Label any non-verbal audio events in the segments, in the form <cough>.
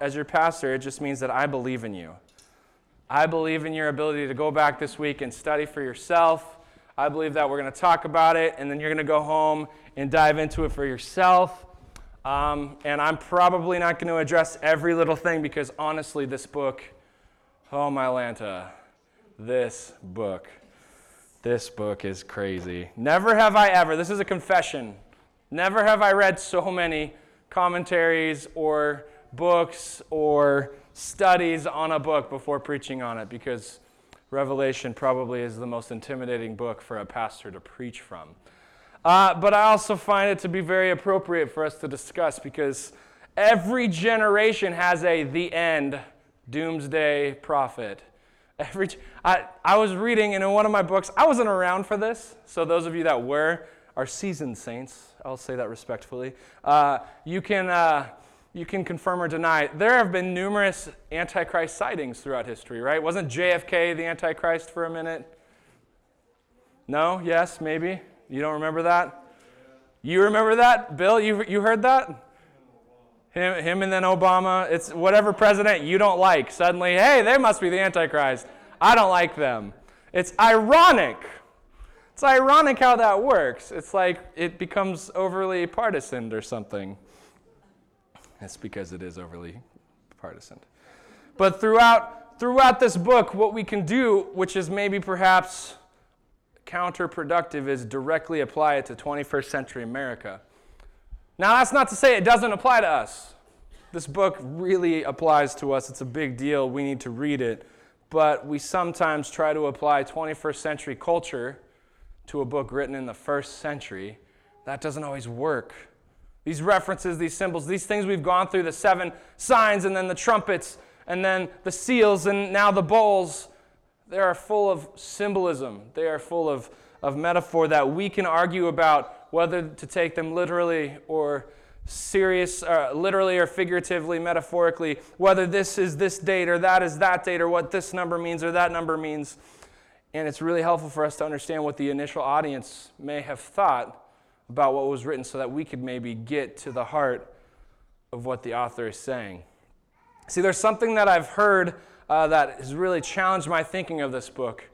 as your pastor, it just means that I believe in you. I believe in your ability to go back this week and study for yourself. I believe that we're going to talk about it, and then you're going to go home and dive into it for yourself. Um, and I'm probably not going to address every little thing because honestly, this book, oh my Lanta, this book, this book is crazy. Never have I ever, this is a confession, never have I read so many commentaries or books or studies on a book before preaching on it because Revelation probably is the most intimidating book for a pastor to preach from. Uh, but I also find it to be very appropriate for us to discuss because every generation has a the end doomsday prophet. Every, I, I was reading in one of my books, I wasn't around for this, so those of you that were are seasoned saints. I'll say that respectfully. Uh, you, can, uh, you can confirm or deny. There have been numerous Antichrist sightings throughout history, right? Wasn't JFK the Antichrist for a minute? No? Yes? Maybe? You don't remember that? You remember that? Bill, you, you heard that? Him, him and then Obama. It's whatever president you don't like. Suddenly, hey, they must be the Antichrist. I don't like them. It's ironic. It's ironic how that works. It's like it becomes overly partisan or something. That's because it is overly partisan. But throughout, throughout this book, what we can do, which is maybe perhaps counterproductive is directly apply it to 21st century America. Now, that's not to say it doesn't apply to us. This book really applies to us. It's a big deal. We need to read it. But we sometimes try to apply 21st century culture to a book written in the first century. That doesn't always work. These references, these symbols, these things we've gone through the seven signs, and then the trumpets, and then the seals, and now the bowls they are full of symbolism. They are full of, of metaphor that we can argue about whether to take them literally or serious, uh, literally or figuratively, metaphorically, whether this is this date or that is that date or what this number means or that number means. And it's really helpful for us to understand what the initial audience may have thought about what was written so that we could maybe get to the heart of what the author is saying. See, there's something that I've heard uh, that has really challenged my thinking of this book.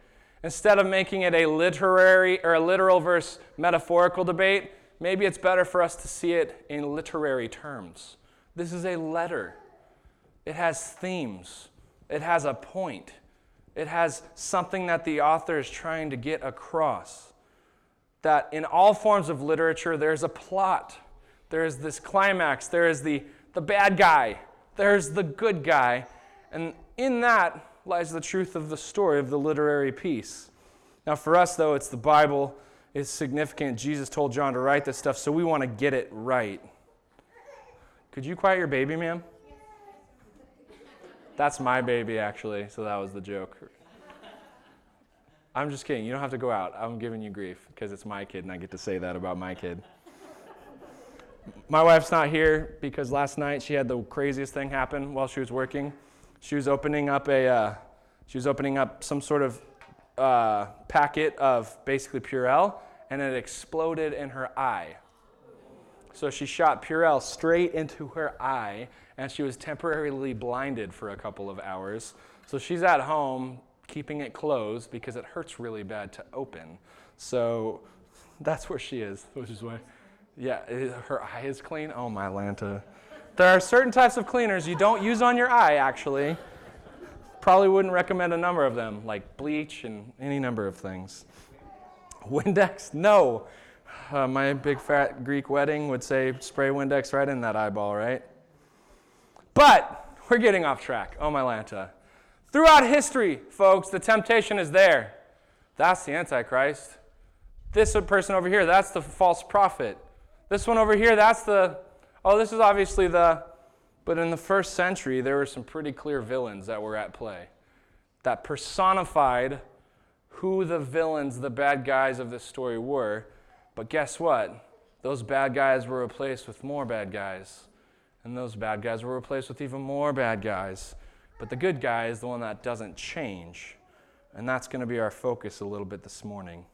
Instead of making it a literary or a literal versus metaphorical debate, maybe it's better for us to see it in literary terms. This is a letter. It has themes. It has a point. It has something that the author is trying to get across. That in all forms of literature, there's a plot. There is this climax. There is the, the bad guy. There's the good guy. And in that lies the truth of the story of the literary piece. Now, for us, though, it's the Bible is significant. Jesus told John to write this stuff, so we want to get it right. Could you quiet your baby, ma'am? That's my baby, actually, so that was the joke. I'm just kidding. You don't have to go out. I'm giving you grief because it's my kid and I get to say that about my kid. My wife's not here because last night she had the craziest thing happen while she was working. She was opening up a, uh, she was opening up some sort of uh, packet of basically Purell, and it exploded in her eye. So she shot Purell straight into her eye, and she was temporarily blinded for a couple of hours. So she's at home keeping it closed because it hurts really bad to open. So that's where she is, which is why, yeah, her eye is clean. Oh my Lanta. There are certain types of cleaners you don't use on your eye, actually. Probably wouldn't recommend a number of them, like bleach and any number of things. Windex? No. Uh, my big fat Greek wedding would say spray Windex right in that eyeball, right? But we're getting off track. Oh, my Lanta. Throughout history, folks, the temptation is there. That's the Antichrist. This person over here, that's the false prophet. This one over here, that's the Oh, this is obviously the. But in the first century, there were some pretty clear villains that were at play that personified who the villains, the bad guys of this story were. But guess what? Those bad guys were replaced with more bad guys. And those bad guys were replaced with even more bad guys. But the good guy is the one that doesn't change. And that's going to be our focus a little bit this morning.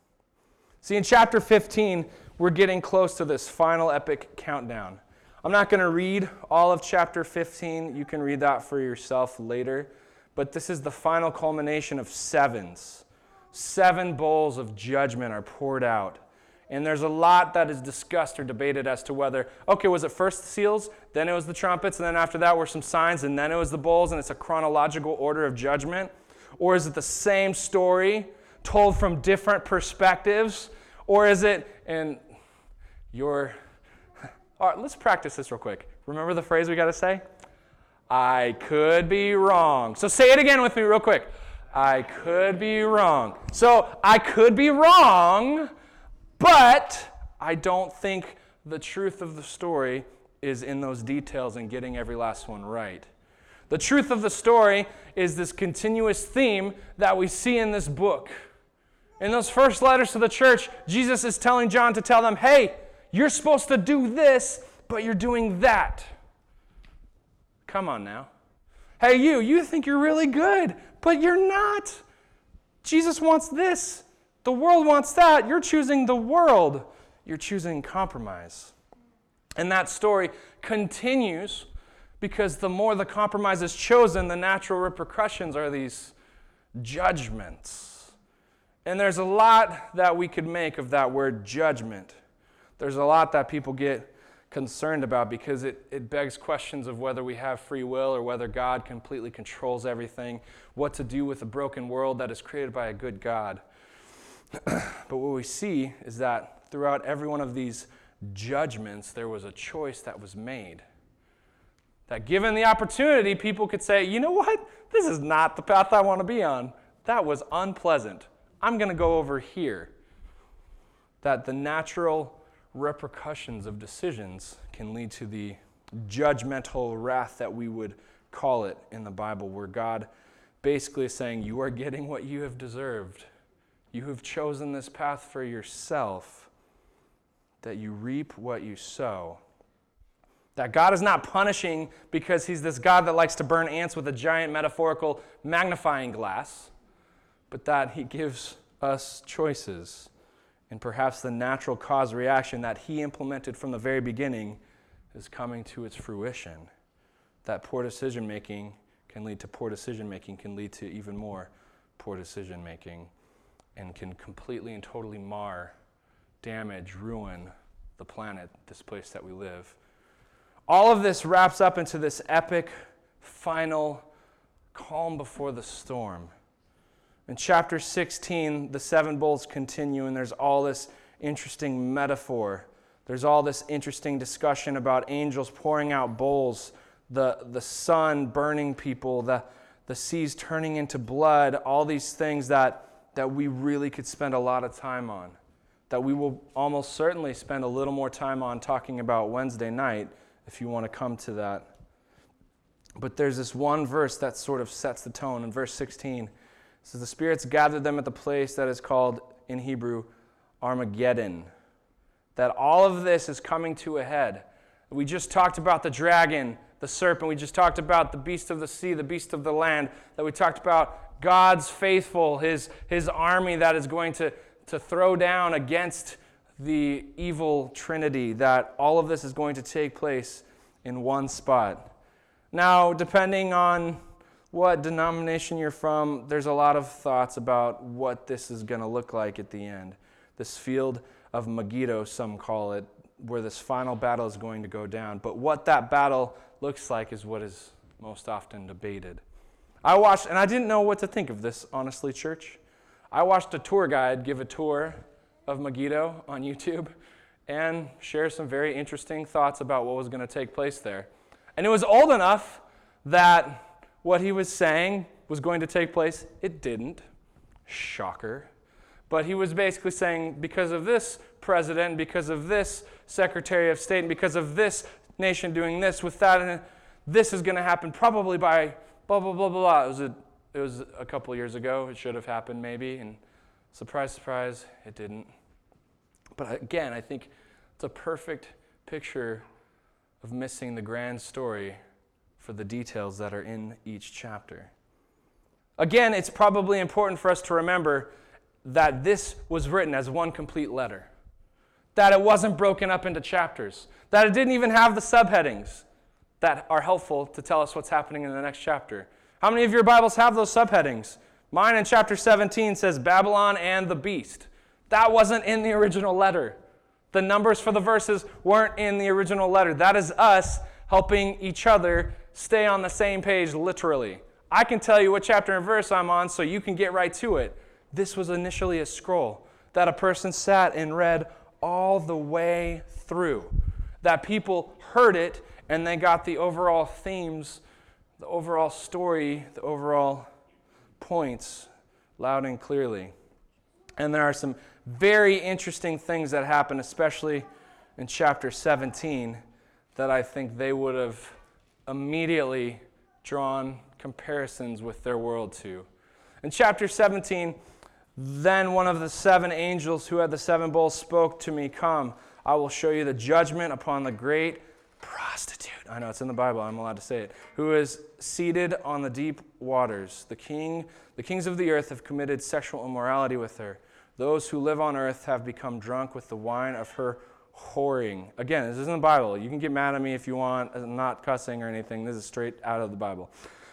See, in chapter 15, we're getting close to this final epic countdown. I'm not going to read all of chapter 15. You can read that for yourself later. But this is the final culmination of sevens. Seven bowls of judgment are poured out. And there's a lot that is discussed or debated as to whether, okay, was it first the seals, then it was the trumpets, and then after that were some signs, and then it was the bowls, and it's a chronological order of judgment? Or is it the same story told from different perspectives? Or is it, and your, <laughs> all right, let's practice this real quick. Remember the phrase we got to say? I could be wrong. So say it again with me, real quick. I could be wrong. So I could be wrong but I don't think the truth of the story is in those details and getting every last one right. The truth of the story is this continuous theme that we see in this book. In those first letters to the church, Jesus is telling John to tell them, hey, you're supposed to do this, but you're doing that. Come on now. Hey, you, you think you're really good, but you're not. Jesus wants this, the world wants that. You're choosing the world. You're choosing compromise. And that story continues because the more the compromise is chosen, the natural repercussions are these judgments. And there's a lot that we could make of that word judgment. There's a lot that people get concerned about because it, it begs questions of whether we have free will or whether God completely controls everything, what to do with a broken world that is created by a good God. <clears throat> but what we see is that throughout every one of these judgments, there was a choice that was made. That given the opportunity, people could say, you know what? This is not the path I want to be on. That was unpleasant. I'm going to go over here. That the natural repercussions of decisions can lead to the judgmental wrath that we would call it in the Bible, where God basically is saying, You are getting what you have deserved. You have chosen this path for yourself, that you reap what you sow. That God is not punishing because He's this God that likes to burn ants with a giant metaphorical magnifying glass, but that He gives us choices. And perhaps the natural cause reaction that He implemented from the very beginning is coming to its fruition. That poor decision making can lead to poor decision making, can lead to even more poor decision making and can completely and totally mar, damage, ruin the planet, this place that we live. All of this wraps up into this epic, final calm before the storm. In chapter 16, the seven bowls continue, and there's all this interesting metaphor. There's all this interesting discussion about angels pouring out bowls, the, the sun burning people, the, the seas turning into blood, all these things that that we really could spend a lot of time on, that we will almost certainly spend a little more time on talking about Wednesday night if you want to come to that. But there's this one verse that sort of sets the tone. In verse 16, it says, The spirits gathered them at the place that is called in Hebrew Armageddon. That all of this is coming to a head. We just talked about the dragon, the serpent. We just talked about the beast of the sea, the beast of the land. That we talked about God's faithful, his, his army that is going to, to throw down against the evil trinity, that all of this is going to take place in one spot. Now, depending on what denomination you're from, there's a lot of thoughts about what this is going to look like at the end. This field of Megiddo, some call it, where this final battle is going to go down. But what that battle looks like is what is most often debated. I watched, and I didn't know what to think of this, honestly, church. I watched a tour guide give a tour of Megiddo on YouTube and share some very interesting thoughts about what was going to take place there. And it was old enough that what he was saying was going to take place. It didn't. Shocker. But he was basically saying because of this president, because of this secretary of state, and because of this nation doing this with that, and this is going to happen probably by blah, blah, blah, blah, blah. It was a, it was a couple years ago. It should have happened maybe. And surprise, surprise, it didn't. But again, I think it's a perfect picture of missing the grand story for the details that are in each chapter. Again, it's probably important for us to remember that this was written as one complete letter. that it wasn't broken up into chapters, that it didn't even have the subheadings that are helpful to tell us what's happening in the next chapter. How many of your Bibles have those subheadings? Mine in chapter 17 says Babylon and the beast. That wasn't in the original letter. The numbers for the verses weren't in the original letter. That is us helping each other stay on the same page, literally. I can tell you what chapter and verse I'm on so you can get right to it. This was initially a scroll that a person sat and read all the way through, that people heard it and they got the overall themes, the overall story, the overall points loud and clearly. And there are some very interesting things that happen, especially in chapter 17, that I think they would have immediately drawn comparisons with their world to. In chapter 17, then one of the seven angels who had the seven bowls spoke to me, Come, I will show you the judgment upon the great prostitute. I know it's in the Bible, I'm allowed to say it. Who is seated on the deep waters. The king, the kings of the earth have committed sexual immorality with her. Those who live on earth have become drunk with the wine of her whoring. Again, this isn't the Bible. You can get mad at me if you want. I'm not cussing or anything. This is straight out of the Bible.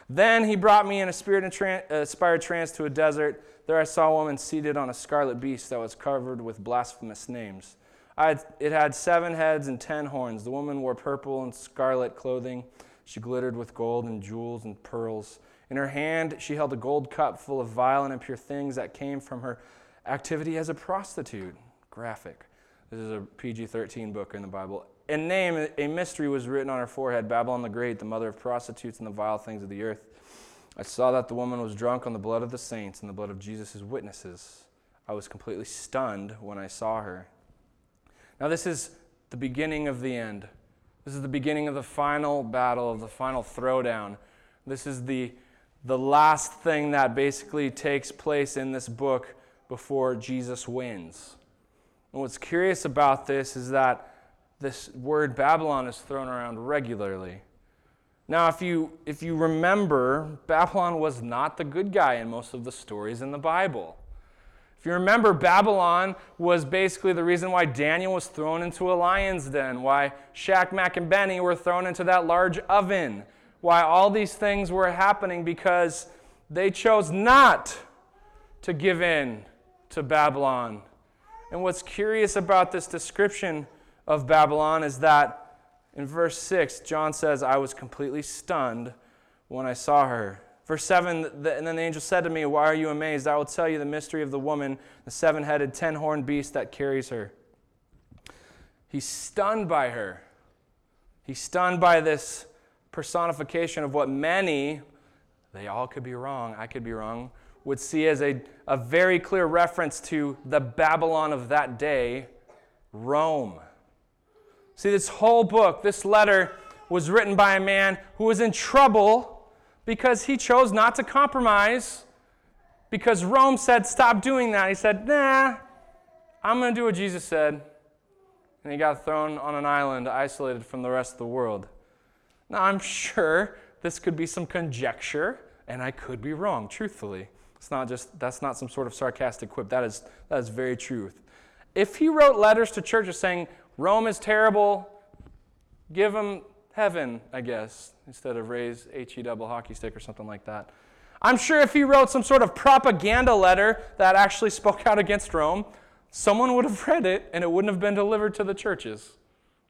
Then he brought me in a spirit inspired trance to a desert. There I saw a woman seated on a scarlet beast that was covered with blasphemous names. Had, it had seven heads and ten horns. The woman wore purple and scarlet clothing. She glittered with gold and jewels and pearls. In her hand, she held a gold cup full of vile and impure things that came from her activity as a prostitute. Graphic. This is a PG 13 book in the Bible. In name, a mystery was written on her forehead Babylon the Great, the mother of prostitutes and the vile things of the earth. I saw that the woman was drunk on the blood of the saints and the blood of Jesus' witnesses. I was completely stunned when I saw her. Now, this is the beginning of the end. This is the beginning of the final battle, of the final throwdown. This is the, the last thing that basically takes place in this book before Jesus wins. And what's curious about this is that this word Babylon is thrown around regularly. Now, if you, if you remember, Babylon was not the good guy in most of the stories in the Bible. If you remember, Babylon was basically the reason why Daniel was thrown into a lion's den, why Shadrach, Mac, and Benny were thrown into that large oven, why all these things were happening because they chose not to give in to Babylon. And what's curious about this description of Babylon is that in verse 6, John says, I was completely stunned when I saw her. Verse 7, and then the angel said to me, Why are you amazed? I will tell you the mystery of the woman, the seven headed, ten horned beast that carries her. He's stunned by her. He's stunned by this personification of what many, they all could be wrong, I could be wrong, would see as a, a very clear reference to the Babylon of that day, Rome. See, this whole book, this letter, was written by a man who was in trouble because he chose not to compromise because Rome said, Stop doing that. He said, Nah, I'm going to do what Jesus said. And he got thrown on an island, isolated from the rest of the world. Now, I'm sure this could be some conjecture, and I could be wrong, truthfully. It's not just, that's not some sort of sarcastic quip. That is, that is very truth. If he wrote letters to churches saying, Rome is terrible, give them heaven, I guess, instead of raise HE double hockey stick or something like that. I'm sure if he wrote some sort of propaganda letter that actually spoke out against Rome, someone would have read it and it wouldn't have been delivered to the churches.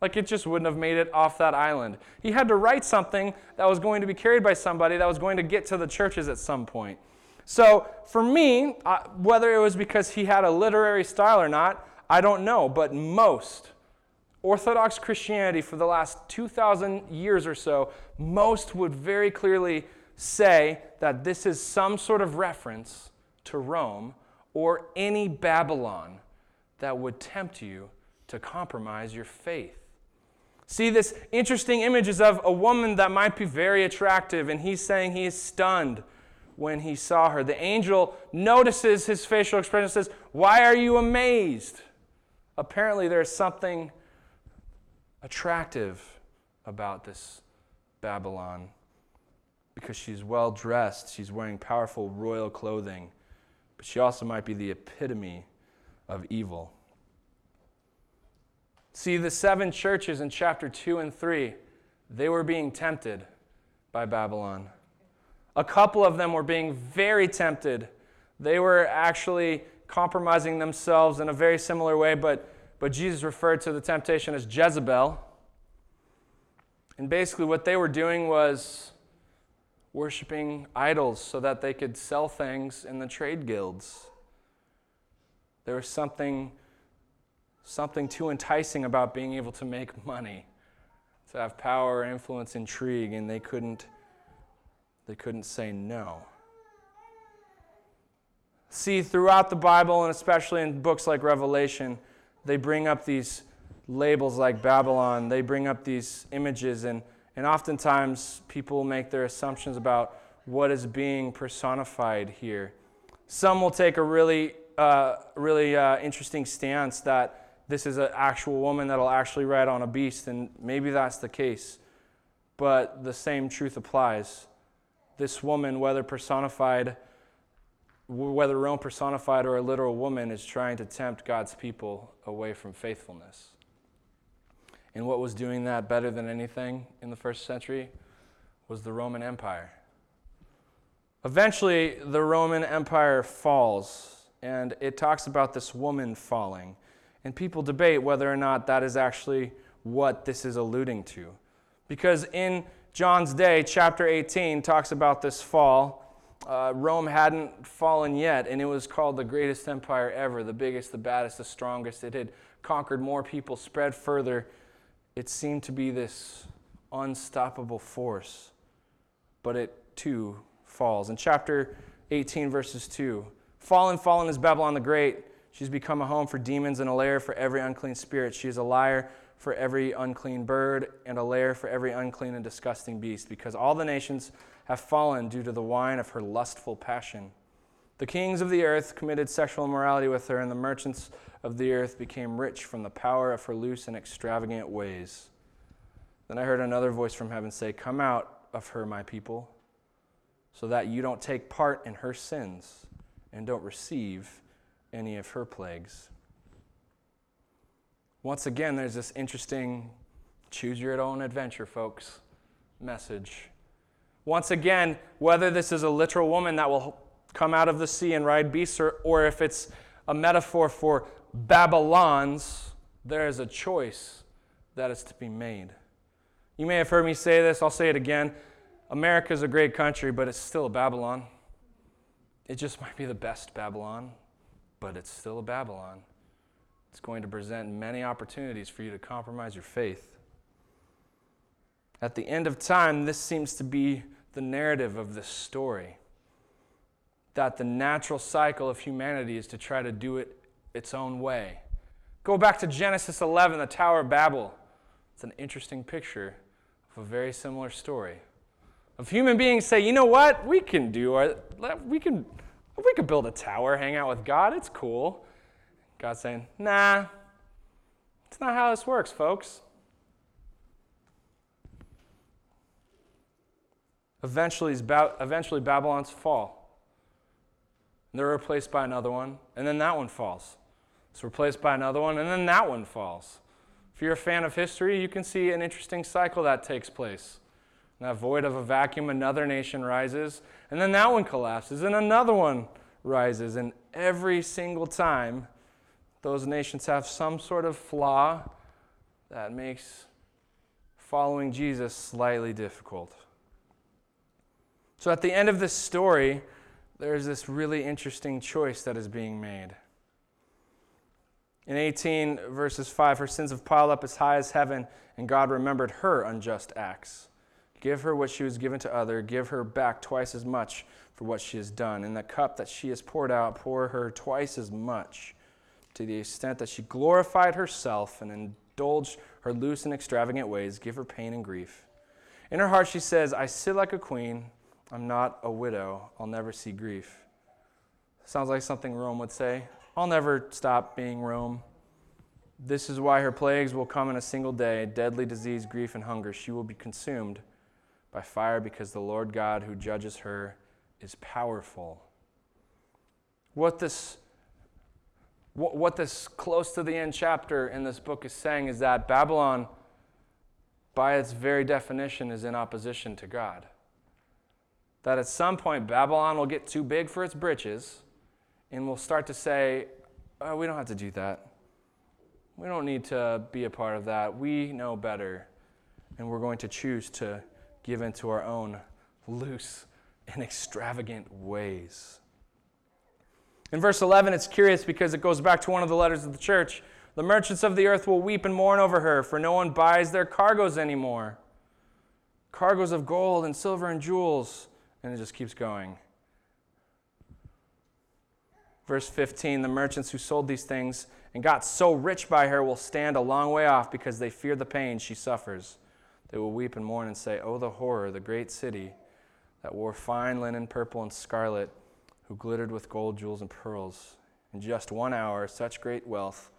Like it just wouldn't have made it off that island. He had to write something that was going to be carried by somebody that was going to get to the churches at some point. So for me, whether it was because he had a literary style or not, I don't know. But most Orthodox Christianity for the last 2,000 years or so, most would very clearly say that this is some sort of reference to Rome or any Babylon that would tempt you to compromise your faith. See, this interesting image is of a woman that might be very attractive, and he's saying he is stunned when he saw her. The angel notices his facial expression and says, Why are you amazed? Apparently, there's something attractive about this Babylon because she's well dressed, she's wearing powerful royal clothing, but she also might be the epitome of evil. See, the seven churches in chapter 2 and 3, they were being tempted by Babylon. A couple of them were being very tempted. They were actually compromising themselves in a very similar way, but, but Jesus referred to the temptation as Jezebel. And basically, what they were doing was worshiping idols so that they could sell things in the trade guilds. There was something, something too enticing about being able to make money, to have power, influence, intrigue, and they couldn't, they couldn't say no. See, throughout the Bible, and especially in books like Revelation, they bring up these labels like Babylon, they bring up these images, and, and oftentimes people make their assumptions about what is being personified here. Some will take a really uh, really uh, interesting stance that this is an actual woman that'll actually ride on a beast, and maybe that's the case. But the same truth applies. This woman, whether personified, whether Rome personified or a literal woman, is trying to tempt God's people away from faithfulness. And what was doing that better than anything in the first century was the Roman Empire. Eventually, the Roman Empire falls and it talks about this woman falling. And people debate whether or not that is actually what this is alluding to. Because in John's day, chapter 18 talks about this fall. Uh, Rome hadn't fallen yet, and it was called the greatest empire ever, the biggest, the baddest, the strongest. It had conquered more people, spread further. It seemed to be this unstoppable force, but it too falls. In chapter 18, verses 2, Fallen, fallen is Babylon the Great. She's become a home for demons and a lair for every unclean spirit. She is a liar for every unclean bird and a lair for every unclean and disgusting beast, because all the nations have fallen due to the wine of her lustful passion. The kings of the earth committed sexual immorality with her, and the merchants of the earth became rich from the power of her loose and extravagant ways. Then I heard another voice from heaven say, Come out of her, my people, so that you don't take part in her sins and don't receive any of her plagues. Once again, there's this interesting choose your own adventure, folks message. Once again, whether this is a literal woman that will come out of the sea and ride beasts, or, or if it's a metaphor for Babylons, there is a choice that is to be made. You may have heard me say this, I'll say it again. America is a great country, but it's still a Babylon. It just might be the best Babylon, but it's still a Babylon. It's going to present many opportunities for you to compromise your faith. At the end of time, this seems to be the narrative of this story that the natural cycle of humanity is to try to do it its own way. Go back to Genesis 11, the Tower of Babel. It's an interesting picture of a very similar story of human beings say, you know what, we can do our, we can, we could build a tower, hang out with God, it's cool. God's saying, nah, it's not how this works, folks. Eventually, eventually Babylon's fall. they're replaced by another one, and then that one falls. It's replaced by another one, and then that one falls. If you're a fan of history, you can see an interesting cycle that takes place In that void of a vacuum, another nation rises, and then that one collapses, and another one rises. And every single time, those nations have some sort of flaw that makes following Jesus slightly difficult. So at the end of this story, there's this really interesting choice that is being made. In 18 verses 5, her sins have piled up as high as heaven, and God remembered her unjust acts. Give her what she was given to other. Give her back twice as much for what she has done. In the cup that she has poured out, pour her twice as much, to the extent that she glorified herself and indulged her loose and extravagant ways. Give her pain and grief. In her heart, she says, I sit like a queen. I'm not a widow. I'll never see grief. Sounds like something Rome would say. I'll never stop being Rome. This is why her plagues will come in a single day deadly disease, grief, and hunger. She will be consumed by fire because the Lord God who judges her is powerful. What this What this close to the end chapter in this book is saying is that Babylon, by its very definition, is in opposition to God. That at some point, Babylon will get too big for its britches and will start to say, oh, We don't have to do that. We don't need to be a part of that. We know better. And we're going to choose to give into our own loose and extravagant ways. In verse 11, it's curious because it goes back to one of the letters of the church. The merchants of the earth will weep and mourn over her, for no one buys their cargoes anymore. Cargoes of gold and silver and jewels. And it just keeps going. Verse 15 The merchants who sold these things and got so rich by her will stand a long way off because they fear the pain she suffers. They will weep and mourn and say, Oh, the horror, the great city that wore fine linen, purple, and scarlet, who glittered with gold, jewels, and pearls. In just one hour, such great wealth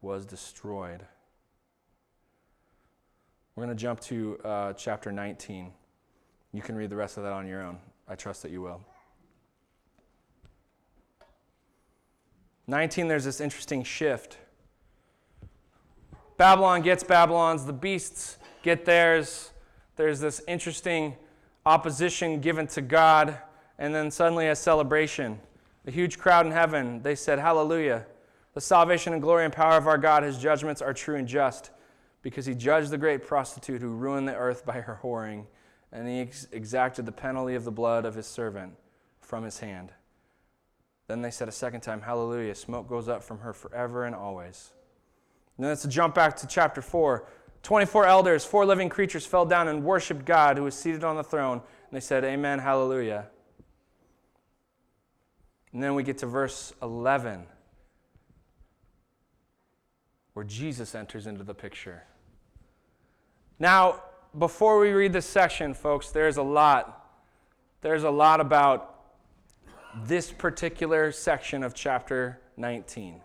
was destroyed. We're going to jump to uh, chapter 19. You can read the rest of that on your own. I trust that you will. 19, there's this interesting shift. Babylon gets Babylon's, the beasts get theirs. There's this interesting opposition given to God, and then suddenly a celebration. A huge crowd in heaven, they said, Hallelujah. The salvation and glory and power of our God, his judgments are true and just, because he judged the great prostitute who ruined the earth by her whoring, and he ex- exacted the penalty of the blood of his servant from his hand. Then they said a second time, Hallelujah. Smoke goes up from her forever and always. Then let's jump back to chapter 4. 24 elders, four living creatures fell down and worshiped God who was seated on the throne. And they said, Amen, hallelujah. And then we get to verse 11, where Jesus enters into the picture. Now, before we read this section, folks, there's a lot. There's a lot about this particular section of chapter 19.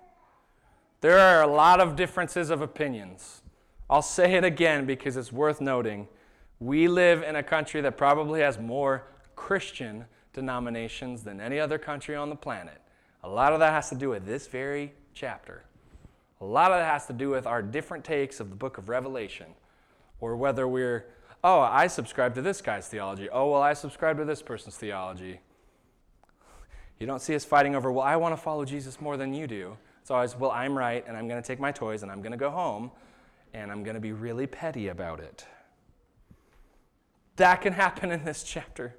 There are a lot of differences of opinions. I'll say it again because it's worth noting. We live in a country that probably has more Christian denominations than any other country on the planet. A lot of that has to do with this very chapter. A lot of that has to do with our different takes of the book of Revelation, or whether we're, oh, I subscribe to this guy's theology. Oh, well, I subscribe to this person's theology. You don't see us fighting over, well, I want to follow Jesus more than you do. It's always, well, I'm right, and I'm going to take my toys, and I'm going to go home and I'm going to be really petty about it. That can happen in this chapter.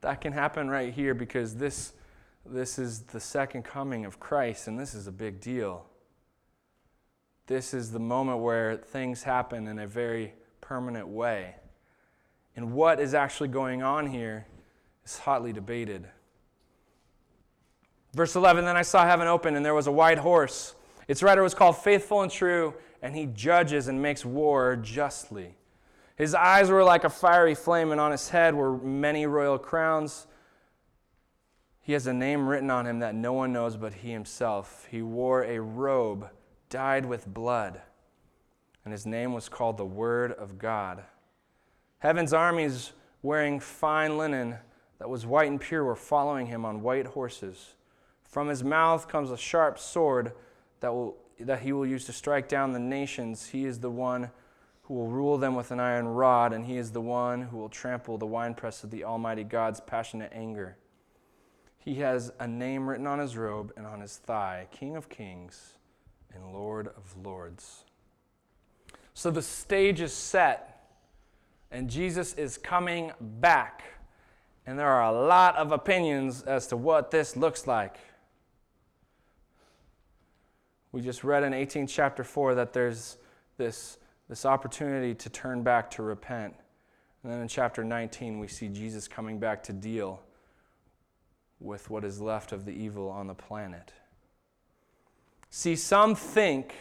That can happen right here because this, this is the second coming of Christ, and this is a big deal. This is the moment where things happen in a very permanent way. And what is actually going on here is hotly debated. Verse 11 Then I saw heaven open, and there was a white horse. Its rider was called Faithful and True and he judges and makes war justly. His eyes were like a fiery flame, and on his head were many royal crowns. He has a name written on him that no one knows but he himself. He wore a robe dyed with blood, and his name was called the Word of God. Heaven's armies, wearing fine linen that was white and pure, were following him on white horses. From his mouth comes a sharp sword that will that he will use to strike down the nations. He is the one who will rule them with an iron rod, and he is the one who will trample the winepress of the Almighty God's passionate anger. He has a name written on his robe and on his thigh King of Kings and Lord of Lords. So the stage is set, and Jesus is coming back. And there are a lot of opinions as to what this looks like. We just read in 18 chapter 4 that there's this, this opportunity to turn back to repent. And then in chapter 19, we see Jesus coming back to deal with what is left of the evil on the planet. See, some think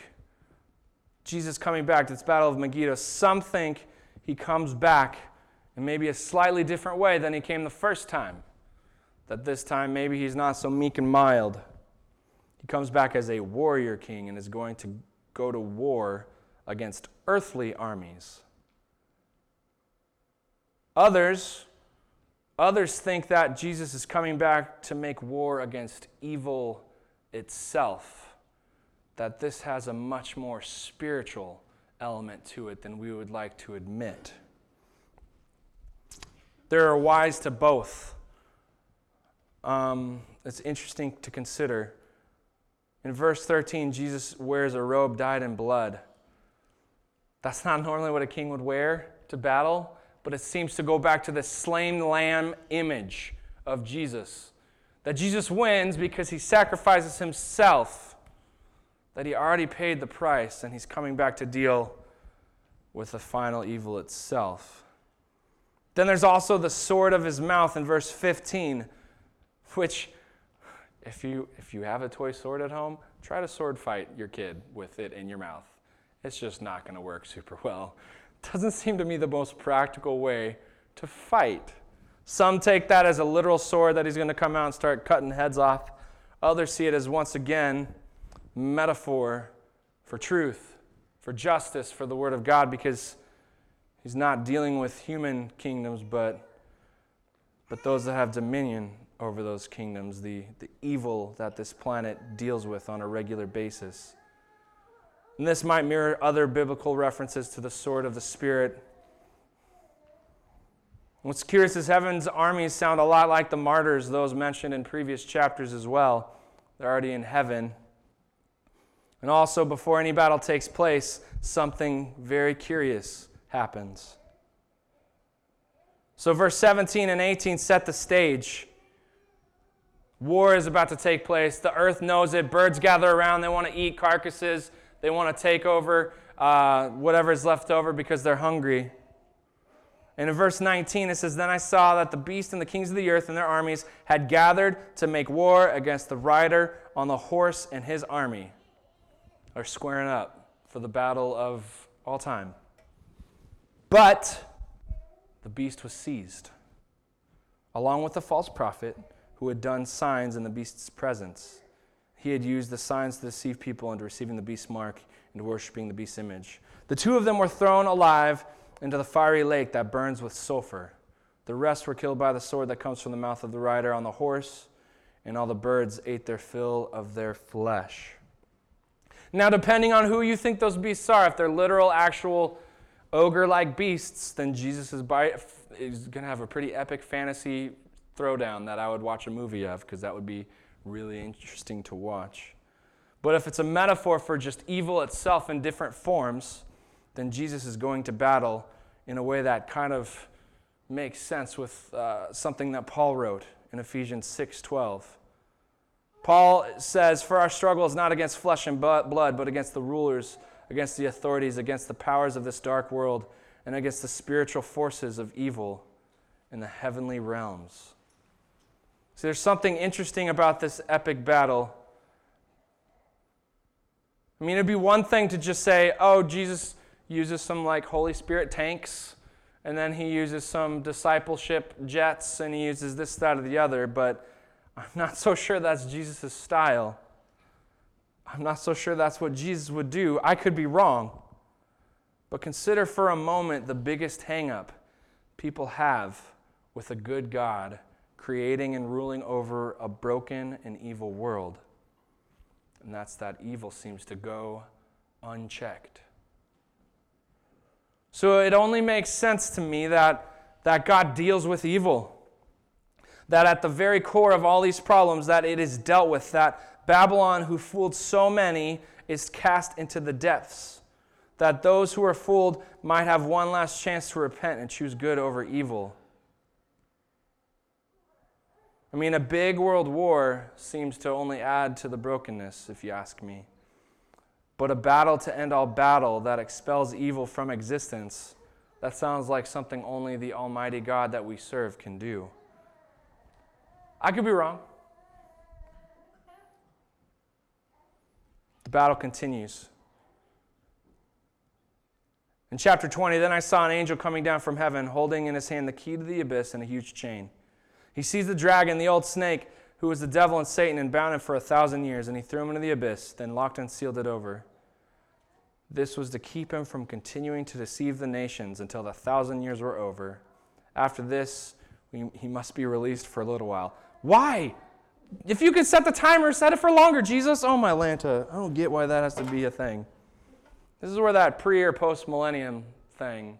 Jesus coming back this Battle of Megiddo, some think he comes back in maybe a slightly different way than he came the first time. That this time maybe he's not so meek and mild. He comes back as a warrior king and is going to go to war against earthly armies. Others, others think that Jesus is coming back to make war against evil itself. That this has a much more spiritual element to it than we would like to admit. There are whys to both. Um, it's interesting to consider. In verse 13, Jesus wears a robe dyed in blood. That's not normally what a king would wear to battle, but it seems to go back to the slain lamb image of Jesus. That Jesus wins because he sacrifices himself, that he already paid the price, and he's coming back to deal with the final evil itself. Then there's also the sword of his mouth in verse 15, which, if you, if you have a toy sword at home, try to sword fight your kid with it in your mouth. It's just not going to work super well. <laughs> Doesn't seem to me the most practical way to fight. Some take that as a literal sword that he's going to come out and start cutting heads off. Others see it as once again metaphor for truth, for justice, for the word of God because he's not dealing with human kingdoms but but those that have dominion over those kingdoms, the, the evil that this planet deals with on a regular basis. And this might mirror other biblical references to the sword of the Spirit What's curious is heaven's armies sound a lot like the martyrs, those mentioned in previous chapters as well. They're already in heaven. And also, before any battle takes place, something very curious happens. So, verse 17 and 18 set the stage. War is about to take place. The earth knows it. Birds gather around. They want to eat carcasses. They want to take over uh, whatever is left over because they're hungry. And in verse 19, it says, Then I saw that the beast and the kings of the earth and their armies had gathered to make war against the rider on the horse and his army. Are squaring up for the battle of all time. But the beast was seized, along with the false prophet who had done signs in the beast's presence. He had used the signs to deceive people into receiving the beast's mark and worshiping the beast's image. The two of them were thrown alive into the fiery lake that burns with sulfur. The rest were killed by the sword that comes from the mouth of the rider on the horse, and all the birds ate their fill of their flesh. Now, depending on who you think those beasts are, if they're literal, actual ogre like beasts, then Jesus is, is going to have a pretty epic fantasy throwdown that I would watch a movie of because that would be really interesting to watch. But if it's a metaphor for just evil itself in different forms, then Jesus is going to battle in a way that kind of makes sense with uh, something that Paul wrote in Ephesians 6:12. Paul says, "For our struggle is not against flesh and blood, but against the rulers, against the authorities, against the powers of this dark world, and against the spiritual forces of evil in the heavenly realms." See, there's something interesting about this epic battle. I mean, it'd be one thing to just say, "Oh, Jesus uses some like Holy Spirit tanks, and then he uses some discipleship jets, and he uses this, that, or the other, but I'm not so sure that's Jesus' style. I'm not so sure that's what Jesus would do. I could be wrong. But consider for a moment the biggest hangup people have with a good God creating and ruling over a broken and evil world. And that's that evil seems to go unchecked. So it only makes sense to me that, that God deals with evil. That at the very core of all these problems, that it is dealt with, that Babylon, who fooled so many, is cast into the depths. That those who are fooled might have one last chance to repent and choose good over evil. I mean, a big world war seems to only add to the brokenness, if you ask me but a battle to end all battle that expels evil from existence, that sounds like something only the Almighty God that we serve can do. I could be wrong. The battle continues. In chapter 20, then I saw an angel coming down from heaven, holding in his hand the key to the abyss and a huge chain. He seized the dragon, the old snake, who was the devil and Satan, and bound him for a thousand years, and he threw him into the abyss, then locked and sealed it over. This was to keep him from continuing to deceive the nations until the thousand years were over. After this, he must be released for a little while. Why? if you could set the timer, set it for longer, Jesus. Oh, my Lanta. I don't get why that has to be a thing. This is where that pre or post millennium thing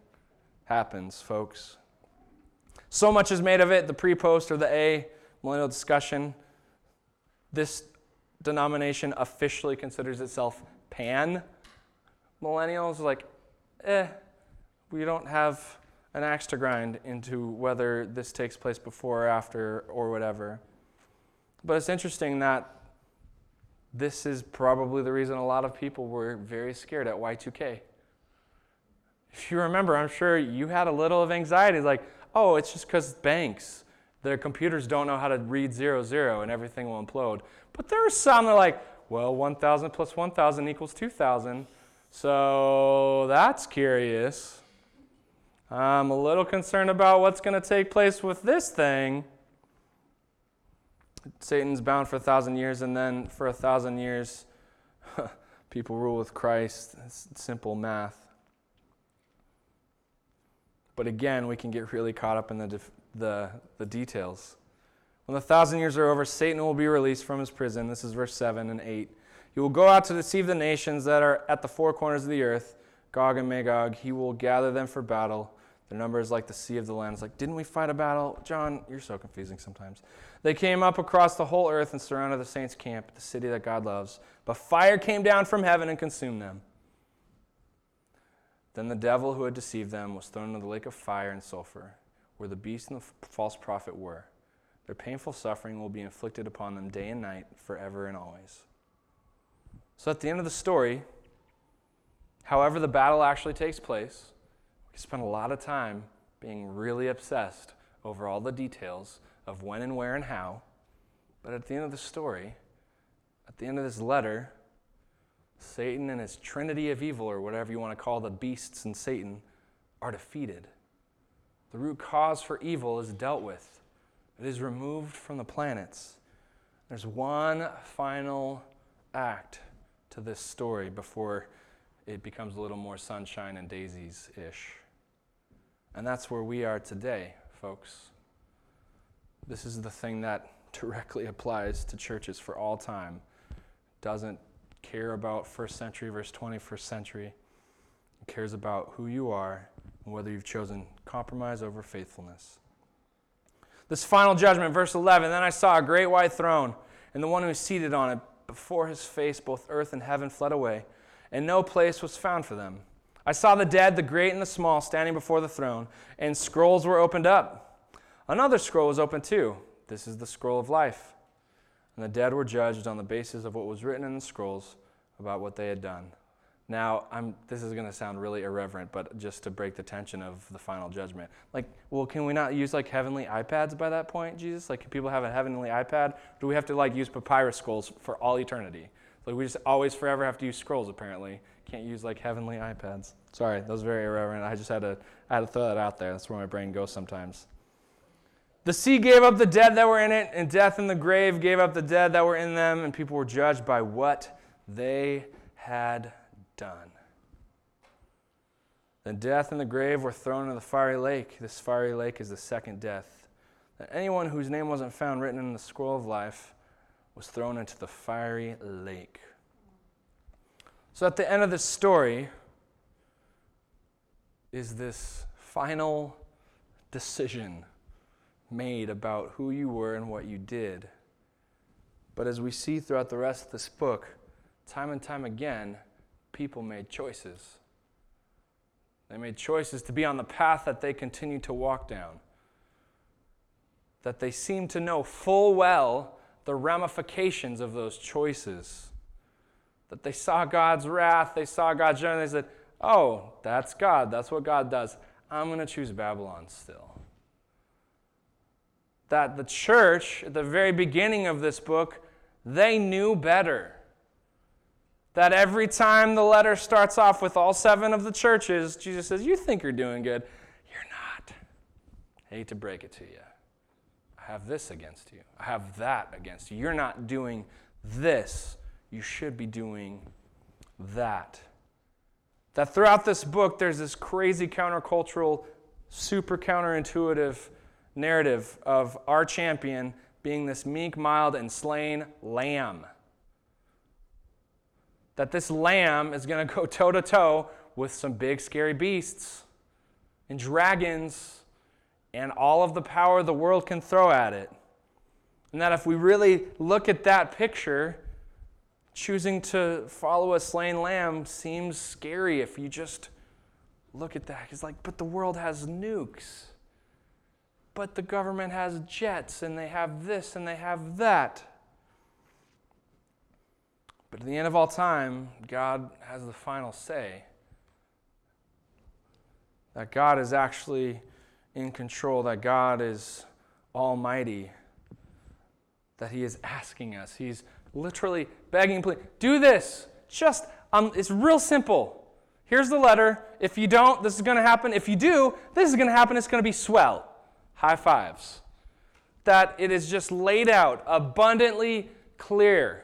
happens, folks. So much is made of it the pre post or the A millennial discussion. This denomination officially considers itself pan millennials. Like, eh, we don't have an axe to grind into whether this takes place before or after or whatever. But it's interesting that this is probably the reason a lot of people were very scared at Y2K. If you remember, I'm sure you had a little of anxiety like, oh, it's just because banks, their computers don't know how to read zero, zero, and everything will implode. But there are some that are like, well, 1,000 plus 1,000 equals 2,000. So that's curious. I'm a little concerned about what's going to take place with this thing. Satan's bound for a thousand years, and then for a thousand years, <laughs> people rule with Christ. It's simple math. But again, we can get really caught up in the, the, the details. When the thousand years are over, Satan will be released from his prison. This is verse 7 and 8. He will go out to deceive the nations that are at the four corners of the earth, Gog and Magog. He will gather them for battle. Their number is like the sea of the land. It's like, didn't we fight a battle? John, you're so confusing sometimes. They came up across the whole earth and surrounded the saints' camp, the city that God loves. But fire came down from heaven and consumed them. Then the devil who had deceived them was thrown into the lake of fire and sulfur, where the beast and the false prophet were. Their painful suffering will be inflicted upon them day and night, forever and always. So at the end of the story, however the battle actually takes place, we spend a lot of time being really obsessed over all the details of when and where and how. But at the end of the story, at the end of this letter, Satan and his trinity of evil, or whatever you want to call the beasts and Satan, are defeated. The root cause for evil is dealt with, it is removed from the planets. There's one final act to this story before it becomes a little more sunshine and daisies ish. And that's where we are today, folks. This is the thing that <laughs> directly applies to churches for all time. Doesn't care about first century versus 21st century. It cares about who you are and whether you've chosen compromise over faithfulness. This final judgment, verse 11 Then I saw a great white throne, and the one who was seated on it. Before his face, both earth and heaven fled away, and no place was found for them. I saw the dead, the great and the small, standing before the throne, and scrolls were opened up. Another scroll was opened too. This is the scroll of life. And the dead were judged on the basis of what was written in the scrolls about what they had done. Now, I'm, this is going to sound really irreverent, but just to break the tension of the final judgment. Like, well, can we not use like heavenly iPads by that point, Jesus? Like, can people have a heavenly iPad? Do we have to like use papyrus scrolls for all eternity? Like, we just always forever have to use scrolls, apparently. Can't use like heavenly iPads. Sorry, that was very irreverent. I just had to, I had to throw that out there. That's where my brain goes sometimes. The sea gave up the dead that were in it, and death and the grave gave up the dead that were in them, and people were judged by what they had done. Then death and the grave were thrown into the fiery lake. This fiery lake is the second death. That anyone whose name wasn't found written in the scroll of life was thrown into the fiery lake. So at the end of this story is this final decision made about who you were and what you did. But as we see throughout the rest of this book, time and time again, people made choices. They made choices to be on the path that they continue to walk down. That they seem to know full well the ramifications of those choices. That they saw God's wrath, they saw God's judgment, they said, Oh, that's God, that's what God does. I'm going to choose Babylon still that the church, at the very beginning of this book, they knew better. That every time the letter starts off with all seven of the churches, Jesus says, You think you're doing good. You're not. I hate to break it to you. I have this against you. I have that against you. You're not doing this. You should be doing that. That throughout this book, there's this crazy countercultural, super counterintuitive narrative of our champion being this meek, mild, and slain lamb. That this lamb is going to go toe to toe with some big, scary beasts and dragons and all of the power the world can throw at it. And that if we really look at that picture, choosing to follow a slain lamb seems scary if you just look at that. It's like, but the world has nukes. But the government has jets and they have this and they have that. But at the end of all time, God has the final say. That God is actually in control, that God is almighty, that He is asking us. He's literally begging, please, do this. Just, um, it's real simple. Here's the letter. If you don't, this is going to happen. If you do, this is going to happen. It's going to be swell. High fives. That it is just laid out abundantly clear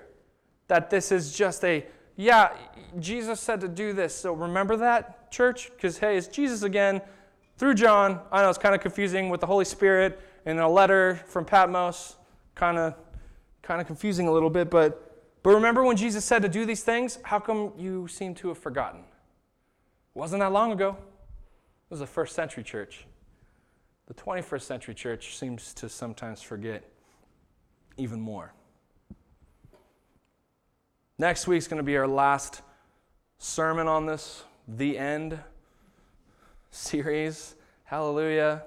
that this is just a, yeah, Jesus said to do this. So remember that, church? Because, hey, it's Jesus again through John. I know it's kind of confusing with the Holy Spirit and a letter from Patmos. Kind of kind of confusing a little bit, but but remember when Jesus said to do these things? How come you seem to have forgotten? Wasn't that long ago? It was the first century church. The 21st century church seems to sometimes forget even more. Next week's going to be our last sermon on this, the end series. Hallelujah.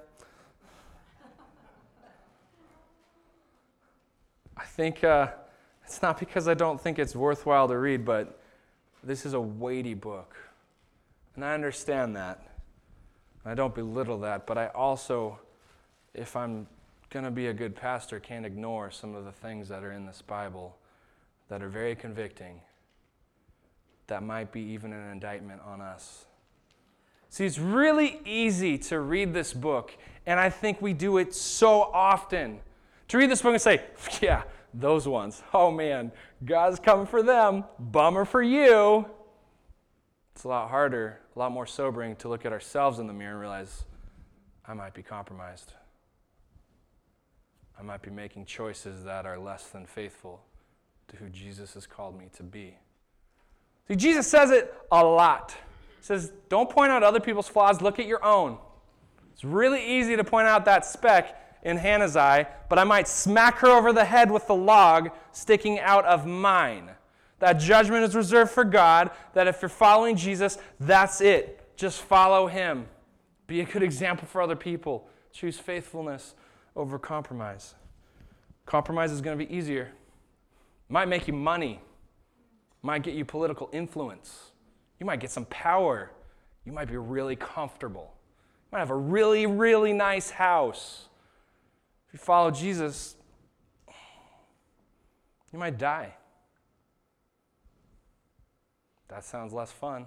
I think uh, it's not because I don't think it's worthwhile to read, but this is a weighty book. And I understand that. I don't belittle that, but I also, if I'm going to be a good pastor, can't ignore some of the things that are in this Bible that are very convicting, that might be even an indictment on us. See, it's really easy to read this book, and I think we do it so often. To read this book and say, <laughs> yeah, those ones, oh man, God's coming for them, bummer for you. It's a lot harder, a lot more sobering to look at ourselves in the mirror and realize, I might be compromised. I might be making choices that are less than faithful to who Jesus has called me to be. See, Jesus says it a lot. He says, Don't point out other people's flaws, look at your own. It's really easy to point out that speck in Hannah's eye, but I might smack her over the head with the log sticking out of mine. That judgment is reserved for God, that if you're following Jesus, that's it. Just follow him. Be a good example for other people. Choose faithfulness over compromise. Compromise is going to be easier might make you money, might get you political influence. You might get some power. You might be really comfortable. You might have a really, really nice house. If you follow Jesus, you might die. That sounds less fun.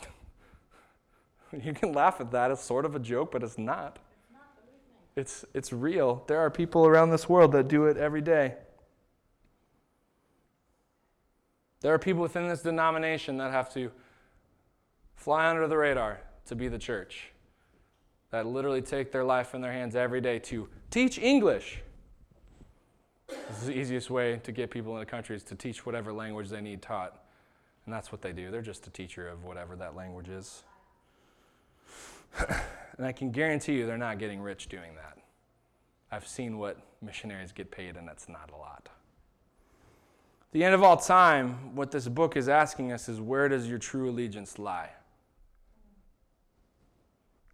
<laughs> you can laugh at that. It's sort of a joke, but it's not. It's, it's real. There are people around this world that do it every day. There are people within this denomination that have to fly under the radar to be the church, that literally take their life in their hands every day to teach English. This is the easiest way to get people in the country is to teach whatever language they need taught. And that's what they do. They're just a teacher of whatever that language is. <coughs> and I can guarantee you they're not getting rich doing that. I've seen what missionaries get paid, and that's not a lot the end of all time, what this book is asking us is where does your true allegiance lie?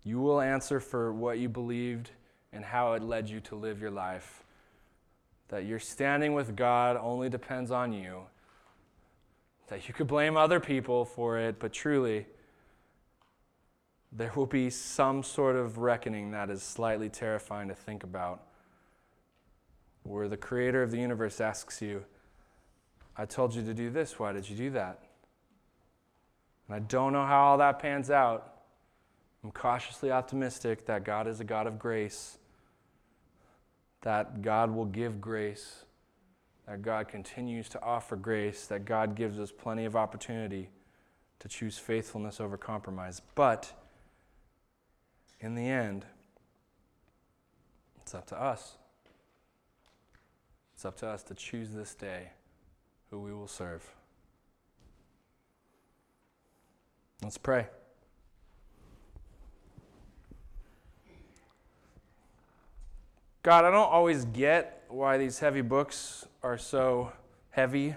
You will answer for what you believed and how it led you to live your life. That your standing with God only depends on you. That you could blame other people for it, but truly, there will be some sort of reckoning that is slightly terrifying to think about, where the creator of the universe asks you, I told you to do this. Why did you do that? And I don't know how all that pans out. I'm cautiously optimistic that God is a God of grace, that God will give grace, that God continues to offer grace, that God gives us plenty of opportunity to choose faithfulness over compromise. But in the end, it's up to us. It's up to us to choose this day who we will serve. Let's pray. God, I don't always get why these heavy books are so heavy.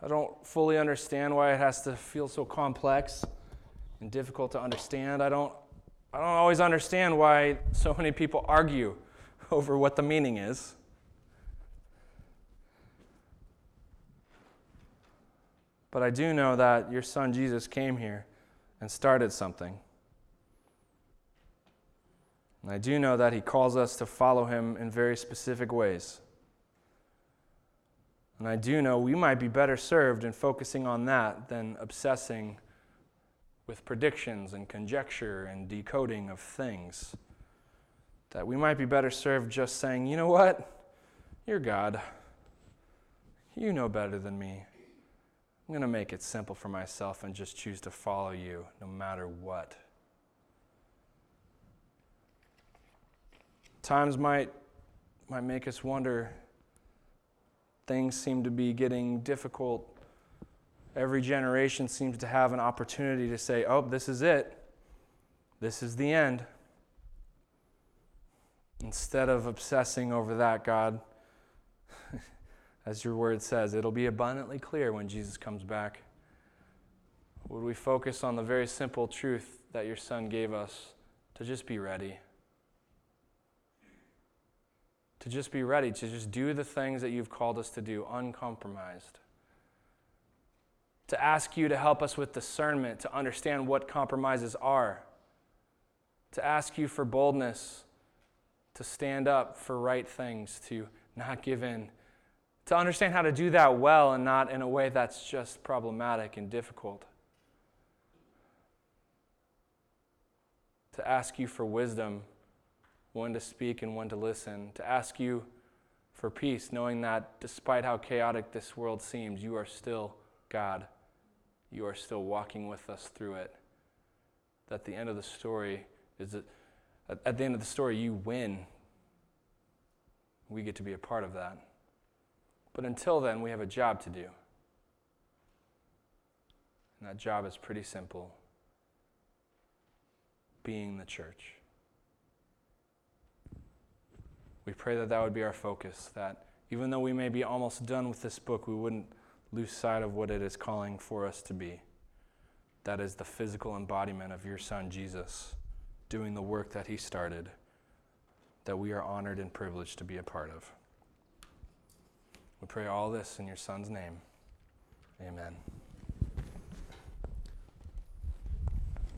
I don't fully understand why it has to feel so complex and difficult to understand. I don't, I don't always understand why so many people argue <laughs> over what the meaning is. But I do know that your son Jesus came here and started something. And I do know that he calls us to follow him in very specific ways. And I do know we might be better served in focusing on that than obsessing with predictions and conjecture and decoding of things. That we might be better served just saying, you know what? You're God. You know better than me. I'm going to make it simple for myself and just choose to follow you no matter what. Times might, might make us wonder. Things seem to be getting difficult. Every generation seems to have an opportunity to say, oh, this is it. This is the end. Instead of obsessing over that, God, <laughs> as your word says, it'll be abundantly clear when Jesus comes back. Would we focus on the very simple truth that your son gave us to just be ready? To just be ready, to just do the things that you've called us to do, uncompromised. To ask you to help us with discernment, to understand what compromises are. To ask you for boldness, to stand up for right things, to not give in to understand how to do that well and not in a way that's just problematic and difficult. To ask you for wisdom, when to speak and one to listen. To ask you for peace, knowing that despite how chaotic this world seems, you are still God. You are still walking with us through it. That the end of the story is that at the end of the story, you win. We get to be a part of that. But until then, we have a job to do. And that job is pretty simple being the church. We pray that that would be our focus, that even though we may be almost done with this book, we wouldn't lose sight of what it is calling for us to be. That is the physical embodiment of your Son, Jesus, doing the work that he started, that we are honored and privileged to be a part of. We pray all this in your Son's name. Amen.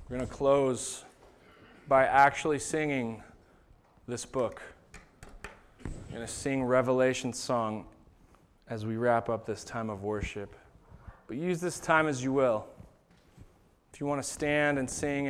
We're going to close by actually singing this book. We're going to sing Revelation song as we wrap up this time of worship. But use this time as you will. If you want to stand and sing,